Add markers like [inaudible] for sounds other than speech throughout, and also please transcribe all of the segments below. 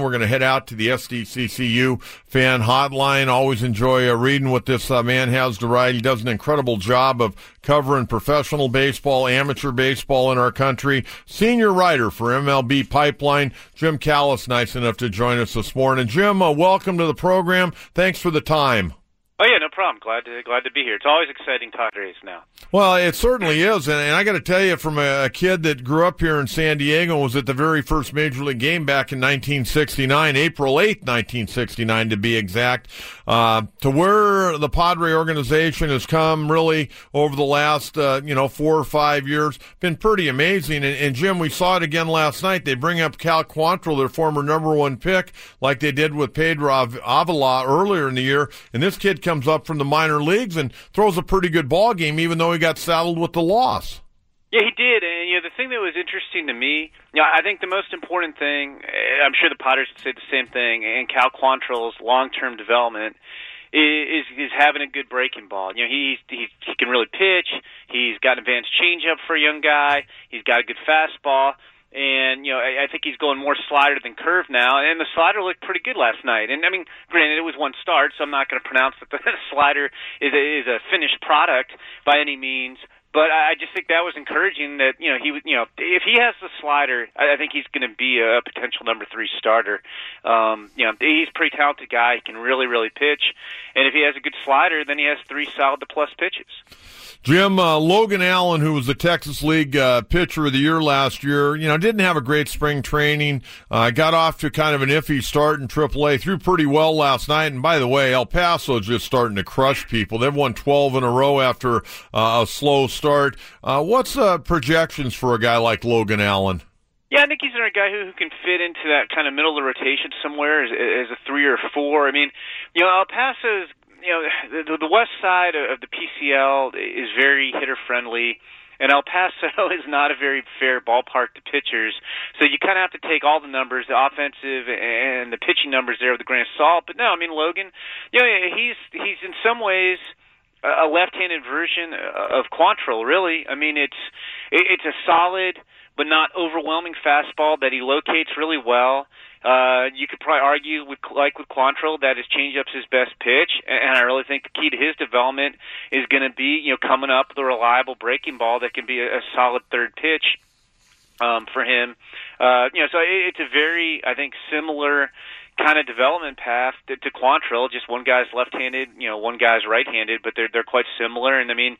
We're going to head out to the SDCCU fan hotline. Always enjoy uh, reading what this uh, man has to write. He does an incredible job of covering professional baseball, amateur baseball in our country. Senior writer for MLB Pipeline, Jim Callis, nice enough to join us this morning. Jim, uh, welcome to the program. Thanks for the time. Problem. Glad to glad to be here. It's always exciting talk race now. Well, it certainly is, and, and I got to tell you, from a, a, kid that grew up here in San Diego, was at the very first major league game back in 1969, April 8th, 1969 to be exact, uh, to where the Padre organization has come really over the last uh, you know four or five years, been pretty amazing. And, and, Jim, we saw it again last night. They bring up Cal Quantrill, their former number one pick, like they did with Pedro Avila earlier in the year, and this kid comes up from the minor leagues and throws a pretty good ball game, even though he got saddled with the loss. Yeah, he did. And you know, the thing that was interesting to me, you know, I think the most important thing, eh, I'm sure the Padres would say the same thing, and Cal Quantrill's long-term development is is having a good breaking ball. You know, he's, he's he can really pitch. He's got an advanced changeup for a young guy. He's got a good fastball and you know I, I think he's going more slider than curve now. And the slider looked pretty good last night. And I mean, granted, it was one start, so I'm not going to pronounce that the [laughs] slider is a, is a finished product by any means. But I just think that was encouraging. That you know he you know if he has the slider, I think he's going to be a potential number three starter. Um, you know he's a pretty talented guy. He can really really pitch, and if he has a good slider, then he has three solid to plus pitches. Jim uh, Logan Allen, who was the Texas League uh, Pitcher of the Year last year, you know, didn't have a great spring training. Uh, got off to kind of an iffy start in AAA. Threw pretty well last night. And by the way, El Paso is just starting to crush people. They've won 12 in a row after uh, a slow start. Uh, what's uh, projections for a guy like Logan Allen? Yeah, I think he's a guy who, who can fit into that kind of middle of the rotation somewhere as, as a three or four. I mean, you know, El Paso's you know, the, the west side of the PCL is very hitter friendly. And El Paso [laughs] is not a very fair ballpark to pitchers, so you kind of have to take all the numbers, the offensive and the pitching numbers there with a grain of salt. But no, I mean Logan, you know, he's he's in some ways a left-handed version of Quantrill. Really, I mean it's it's a solid but not overwhelming fastball that he locates really well. Uh, you could probably argue with like with Quantrill that his changeup's his best pitch, and I really think the key to his development is going to be you know coming up with a reliable breaking ball that can be a, a solid third pitch um, for him. Uh, you know, so it, it's a very I think similar kind of development path to, to Quantrill. Just one guy's left-handed, you know, one guy's right-handed, but they're they're quite similar. And I mean,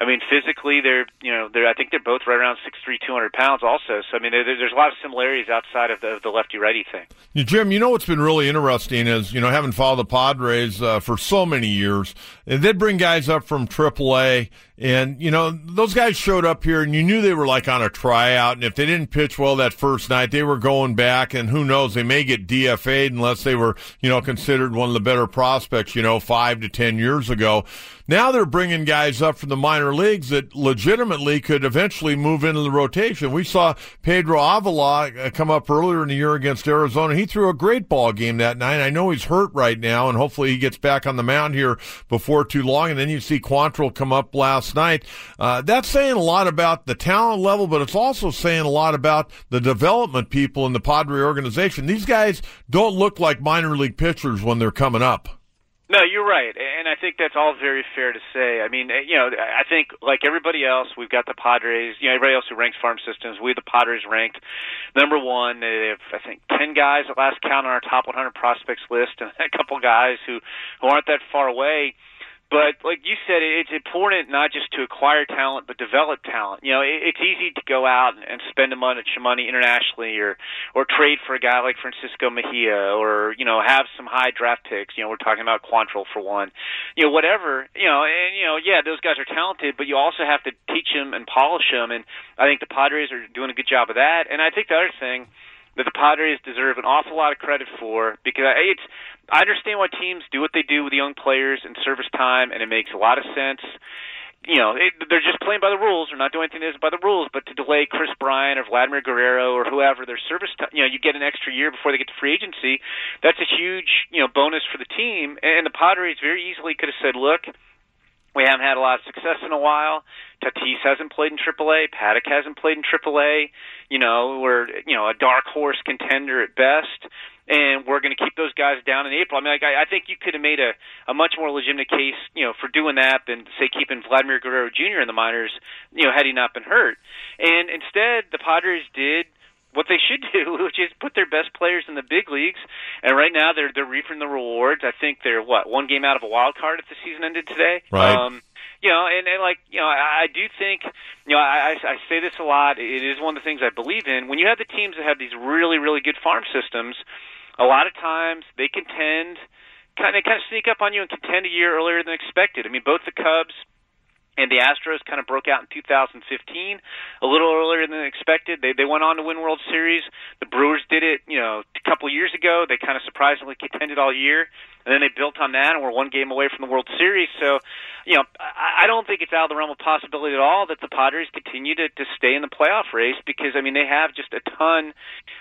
I mean, physically, they're you know, they're I think they're both right around six three, two hundred pounds. Also, so I mean, there, there's a lot of similarities outside of the, of the lefty-righty thing. Yeah, Jim, you know what's been really interesting is you know having followed the Padres uh, for so many years, and they'd bring guys up from AAA and, you know, those guys showed up here and you knew they were like on a tryout. And if they didn't pitch well that first night, they were going back. And who knows, they may get DFA'd unless they were, you know, considered one of the better prospects, you know, five to 10 years ago. Now they're bringing guys up from the minor leagues that legitimately could eventually move into the rotation. We saw Pedro Avila uh, come up earlier in the year against Arizona. He threw a great ball game that night. I know he's hurt right now, and hopefully he gets back on the mound here before too long. And then you see Quantrill come up last night. Uh, that's saying a lot about the talent level, but it's also saying a lot about the development people in the Padre organization. These guys don't look like minor league pitchers when they're coming up. No, you're right, and I think that's all very fair to say. I mean, you know, I think like everybody else, we've got the Padres. You know, everybody else who ranks farm systems, we the Padres ranked number one. They have, I think, ten guys at last count on our top 100 prospects list, and [laughs] a couple guys who who aren't that far away. But like you said, it's important not just to acquire talent, but develop talent. You know, it's easy to go out and spend a bunch of money internationally, or or trade for a guy like Francisco Mejia, or you know, have some high draft picks. You know, we're talking about Quantrill for one. You know, whatever. You know, and you know, yeah, those guys are talented, but you also have to teach them and polish them. And I think the Padres are doing a good job of that. And I think the other thing that the Padres deserve an awful lot of credit for because it's I understand why teams do what they do with young players and service time, and it makes a lot of sense. You know, it, they're just playing by the rules. They're not doing anything that is by the rules. But to delay Kris Bryant or Vladimir Guerrero or whoever their service, time, you know, you get an extra year before they get to free agency. That's a huge, you know, bonus for the team. And the Padres very easily could have said, "Look, we haven't had a lot of success in a while. Tatis hasn't played in AAA. Paddack hasn't played in AAA. You know, we're you know a dark horse contender at best, and we're going to keep those guys down in April. I mean, like, I, I think you could have made a a much more legitimate case, you know, for doing that than say keeping Vladimir Guerrero Jr. in the minors, you know, had he not been hurt. And instead, the Padres did what they should do, [laughs] which is put their best players in the big leagues. And right now, they're they're reaping the rewards. I think they're what one game out of a wild card if the season ended today. Right. Um, you know, and, and like you know, I, I do think you know I, I say this a lot. It is one of the things I believe in. When you have the teams that have these really really good farm systems, a lot of times they contend, kind of kind of sneak up on you and contend a year earlier than expected. I mean, both the Cubs and the Astros kind of broke out in 2015 a little earlier than expected. They they went on to win World Series. The Brewers did it, you know, a couple years ago. They kind of surprisingly contended all year, and then they built on that and were one game away from the World Series. So, you know, I, I don't think it's out of the realm of possibility at all that the Padres continue to to stay in the playoff race because I mean they have just a ton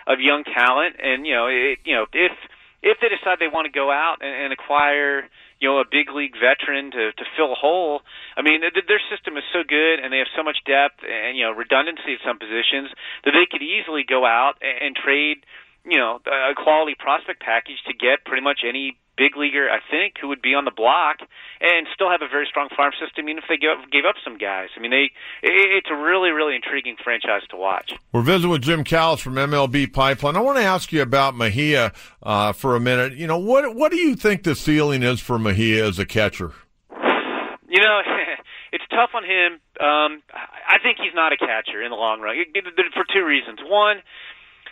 of young talent, and you know, it, you know if if they decide they want to go out and, and acquire you know a big league veteran to to fill a hole. I mean, th- their system is so good, and they have so much depth and you know redundancy at some positions that they could easily go out and, and trade you know a quality prospect package to get pretty much any big leaguer, I think, who would be on the block and still have a very strong farm system, even if they gave up, gave up some guys. I mean, they it, it's a really, really intriguing franchise to watch. We're visiting with Jim Callis from MLB Pipeline. I want to ask you about Mejia uh, for a minute. You know, what what do you think the ceiling is for Mejia as a catcher? You know, [laughs] it's tough on him. Um, I think he's not a catcher in the long run for two reasons. One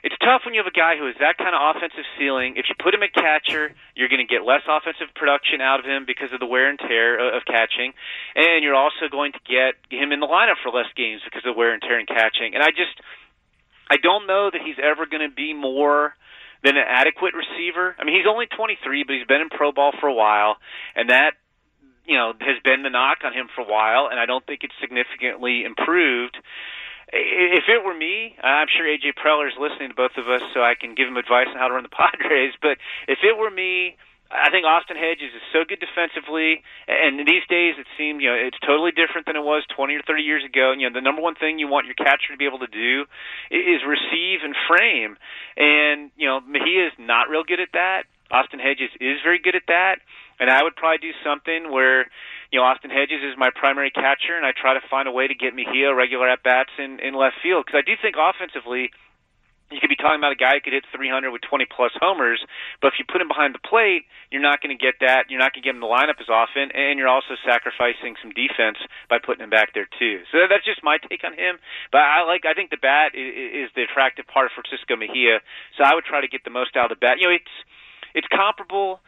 it's tough when you have a guy who has that kind of offensive ceiling. If you put him at catcher, you're going to get less offensive production out of him because of the wear and tear of catching, and you're also going to get him in the lineup for less games because of wear and tear in catching. And I just, I don't know that he's ever going to be more than an adequate receiver. I mean, he's only 23, but he's been in pro ball for a while, and that you know has been the knock on him for a while, and I don't think it's significantly improved if it were me, I'm sure AJ Preller is listening to both of us, so I can give him advice on how to run the [laughs] Padres. But if it were me, I think Austin Hedges is so good defensively, and these days it seems you know it's totally different than it was 20 or 30 years ago. You know, the number one thing you want your catcher to be able to do is receive and frame, and you know Mejia is not real good at that. Austin Hedges is very good at that, and I would probably do something where you know, Austin Hedges is my primary catcher, and I try to find a way to get Mejia regular at bats in in left field because I do think offensively. You could be talking about a guy who could hit 300 with 20 plus homers, but if you put him behind the plate, you're not going to get that. You're not going to get him the lineup as often, and you're also sacrificing some defense by putting him back there too. So that's just my take on him. But I like. I think the bat is the attractive part of Francisco Mejia. So I would try to get the most out of the bat. You know, it's it's comparable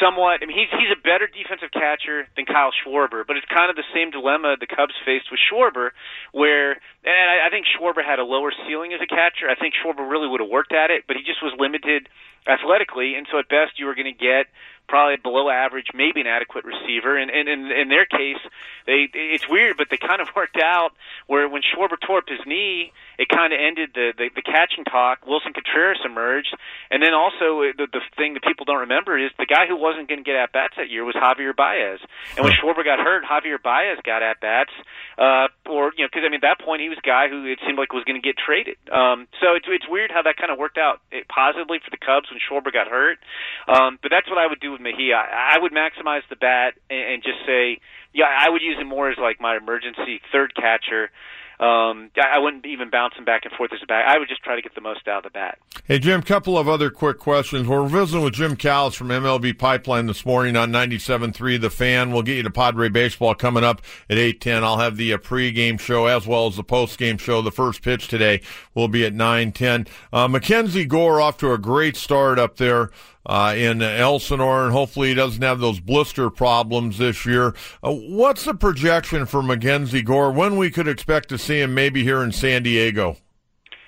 somewhat. I mean, he's he's a better defensive catcher than Kyle Schwarber, but it's kind of the same dilemma the Cubs faced with Schwarber, where and I, I think Schwarber had a lower ceiling as a catcher. I think Schwarber really would have worked at it, but he just was limited athletically, and so at best you were going to get probably below average, maybe an adequate receiver. And, and, and in their case, they it's weird, but they kind of [laughs] worked out where when Schwarber tore up his knee, it kind of ended the, the the catching talk. Willson Contreras emerged, and then also uh, the the thing that people don't remember is the guy who wasn't going to get at bats that year was Javier Baez. And when Schwarber got hurt, Javier Baez got at bats, uh, or you know, because I mean at that point he was a guy who it seemed like was going to get traded. Um, so it's it's weird how that kind of worked out it, positively for the Cubs when Schwarber got hurt. Um, but that's what I would do with Mejia. I, I would maximize the bat and, and just say, yeah, I would use him more as like my emergency third catcher. Um, I wouldn't even bounce him back and forth as a bat. I would just try to get the most out of the bat. Hey, Jim, couple of other quick questions. We're visiting with Jim Callis from MLB Pipeline this morning on 97.3 The Fan. We'll get you to Padre Baseball coming up at 8.10. I'll have the uh, pregame show as well as the postgame show. The first pitch today will be at 9.10. Uh, Mackenzie Gore off to a great start up there uh, in Elsinore, and hopefully he doesn't have those blister problems this year. Uh, what's the projection for Mackenzie Gore? When we could expect to see him maybe here in San Diego?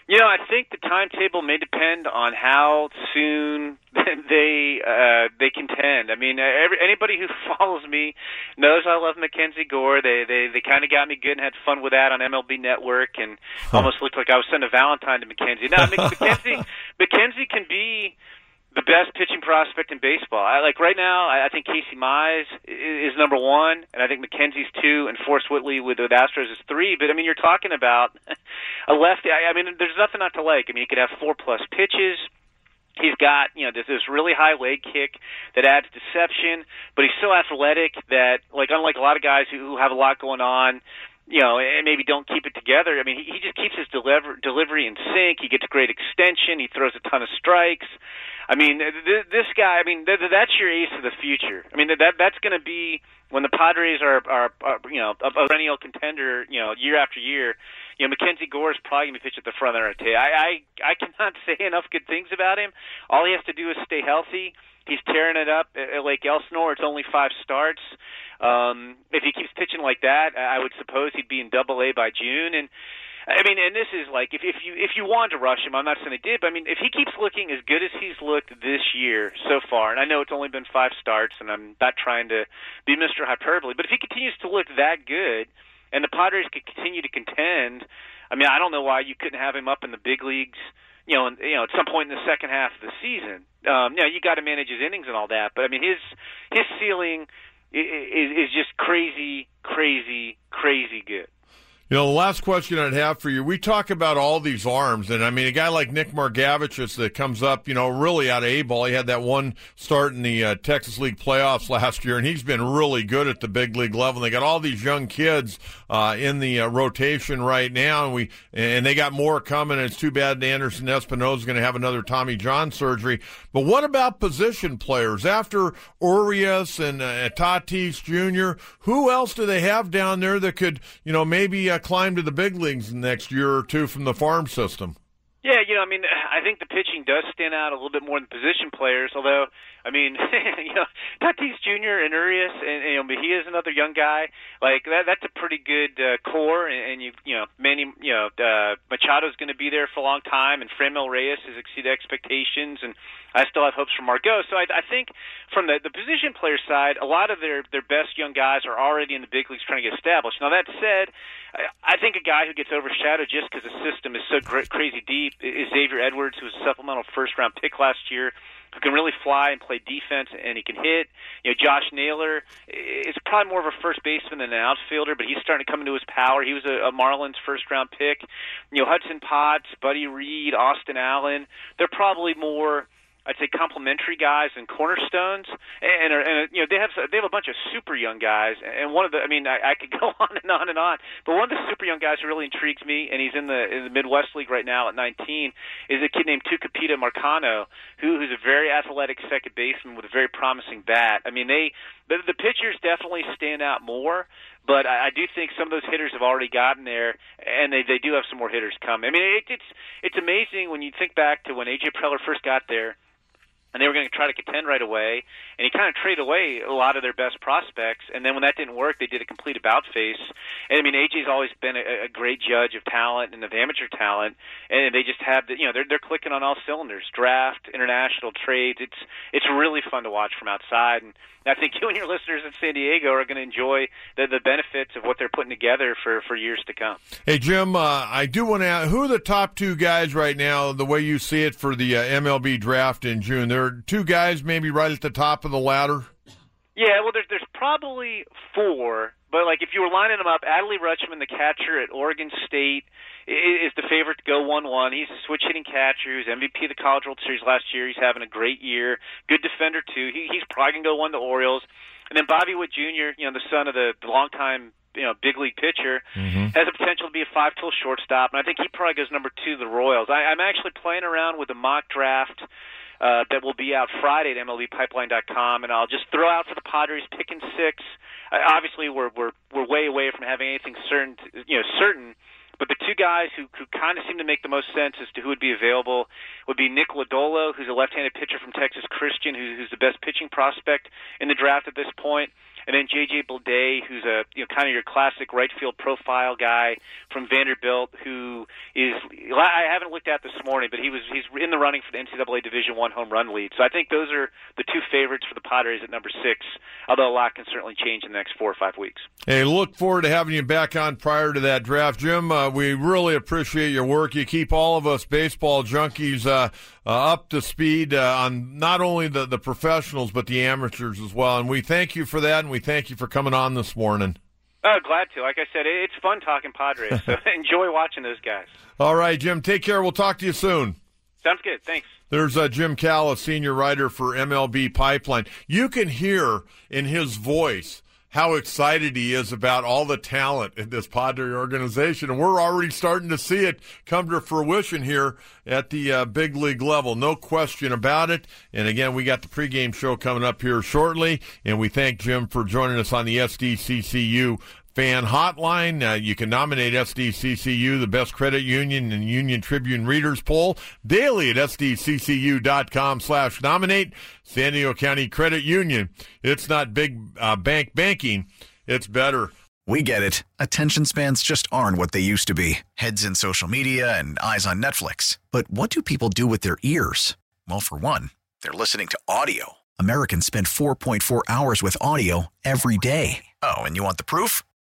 You know, I think the timetable may depend on how soon [laughs] they uh, they contend. I mean, every, anybody who [laughs] follows me knows I love Mackenzie Gore. They they they kind of got me good and had fun with that on MLB Network, and huh. almost looked like I was sending a Valentine to Mackenzie. Now, [laughs] Mackenzie Mackenzie can be the best pitching prospect in baseball. I like right now. I, I think Casey Mize is, is number one, and I think McKenzie's two, and Forrest Whitley with the Astros is three. But I mean, you're talking about [laughs] a lefty. I, I mean, there's nothing not to like. I mean, he could have four plus pitches. He's got, you know, this, this really high leg kick that adds deception, but he's so athletic that, like, unlike a lot of guys who, who have a lot going on, you know, and maybe don't keep it together. I mean, he, he just keeps his deliver, delivery in sync. He gets great extension. He throws a ton of strikes. I mean, th- this guy. I mean, th- that's your ace of the future. I mean, that that's going to be when the Padres are, are, are you know a, perennial contender. You know, year after year. You know, Mackenzie Gore is probably going to pitch at the front of the I I I cannot [laughs] say enough good things about him. All he has to do is stay healthy. He's tearing it up at Lake Elsinore. It's only five starts. Um, if he keeps pitching like that, I would suppose he'd be in Double A by June. And I mean, and this is like if if you if you want to rush him, I'm not saying he did, but I mean, if he keeps looking as good as he's looked this year so far, and I know it's only been five starts, and I'm not trying to be Mr. Hyperbole, but if he continues to look that good, and the Padres could continue to contend, I mean, I don't know why you couldn't have him up in the big leagues. You know, and, you know, at some point in the second half of the season. Um, you know, you got to manage his innings and all that, but I mean, his his ceiling is is just crazy, crazy, crazy good. You know, the last question I'd have for you, we talk about all these arms, and I mean, a guy like Nick Margevicius that comes up, you know, really out of A ball. He had that one start in the uh, Texas League playoffs last year, and he's been really good at the big league level. And they got all these young kids uh, in the uh, rotation right now, and we and they got more coming. And it's too bad Anderson Espinoza is going to have another Tommy John surgery. But what about position players after Urias and uh, Tatis Jr.? Who else do they have down there that could, you know, maybe uh, climb to the big leagues the next year or two from the farm system? Yeah, you know, I mean, I think the pitching does stand out a little bit more than position players. Although, I mean, [laughs] you know, Tatis Jr. and Urias, and you know, he is another young guy. Like that, that's a pretty good uh, core. And, and you, you know, many, you know, uh, Machado's going to be there for a long time, and Franmil Reyes has exceeded expectations, and I still have hopes for Margot. So I, I think from the the position player side, a lot of their their best young guys are already in the big leagues trying to get established. Now that said, I, I think a guy who gets overshadowed just because the system is so cra- crazy deep is Xavier Edwards, who was a supplemental first round pick last year who can really fly and play defense and he can hit. You know, Josh Naylor is probably more of a first baseman than an outfielder, but he's starting to come into his power. He was a, a Marlins first round pick. You know, Hudson Potts, Buddy Reed, Austin Allen, they're probably more I'd say complementary guys and cornerstones, and, and, and you know they have they have a bunch of super young guys, and one of the I mean I, I could [laughs] go on and on and on, but one of the super young guys who really intrigues me, and he's in the in the Midwest League right now at 19, is a kid named Tucupita Marcano, who who's a very athletic second baseman with a very promising bat. I mean they the, the pitchers definitely stand out more, but I, I do think some of those hitters have already gotten there, and they they do have some more hitters coming. I mean, it, it's it's amazing when you think back to when AJ Preller first got there and they were going to try to contend right away. And he kind of traded away a lot of their best prospects. And then when that didn't work, they did a complete about face. And I mean, AJ's always been a, a great judge of talent and of amateur talent, and they just have the, you know they're they're clicking on all cylinders. Draft, international trades. It's it's really fun to watch from outside. And I think [laughs] you and your listeners in San Diego are going to enjoy the, the benefits of what they're putting together for, for years to come. Hey, Jim, uh, I do want to ask, who are the top two guys right now, the way you see it for the uh, MLB draft in June? There are two guys maybe right at the top of the ladder? Yeah, well, there's, there's probably four, but like if you were lining them up, Adley Rutschman, the catcher at Oregon State, is the favorite to go one-one. He's a switch hitting catcher. He was MVP of the College World Series last year. He's having a great year. Good defender too. He, he's probably gonna go one to Orioles. And then Bobby Witt Jr., you know, the son of the, the longtime you know big league pitcher, mm-hmm. has the potential to be a five tool shortstop, and I think he probably goes number two to the Royals. I, I'm actually playing around with the mock draft. Uh, that will be out Friday at MLBPipeline.com, and I'll just throw out for the Padres picking six. Uh, obviously, we're we're we're way away from having anything certain, you know, certain. But the two guys who, who kind of seem to make the most sense as to who would be available would be Nick Lodolo, who's a left-handed pitcher from Texas Christian, who, who's the best pitching prospect in the draft at this point, and then J.J. Bleday, who's a you know kind of your classic right field profile guy from Vanderbilt, who is I haven't looked at this morning, but he was he's in the running for the NCAA Division One home run lead. So I think those are the two favorites for the Padres at number six. Although a lot can certainly change in the next four or five weeks. Hey, look forward to having you back on prior to that draft, Jim. Uh, we really appreciate your work. You keep all of us baseball junkies uh, uh, up to speed uh, on not only the the professionals but the amateurs as well. And we thank you for that, and we thank you for coming on this morning. Oh, glad to. Like I said, it's fun talking Padres, so [laughs] enjoy watching those guys. All right, Jim. Take care. We'll talk to you soon. Sounds good. Thanks. There's uh, Jim Callis, senior writer for MLB Pipeline. You can hear in his voice how excited he is about all the talent in this Padre organization. And we're already starting to see it come to fruition here at the uh, big league level. No question about it. And again, we got the pregame show coming up here shortly. And we thank Jim for joining us on the SDCCU fan hotline. Uh, you can nominate SDCCU, the best credit union and Union Tribune readers poll daily at sdccu.com slash nominate. San Diego County Credit Union. It's not big uh, bank banking. It's better. We get it. Attention spans just aren't what they used to be. Heads in social media and eyes on Netflix. But what do people do with their ears? Well, for one, they're listening to audio. Americans spend 4.4 hours with audio every day. Oh, and you want the proof?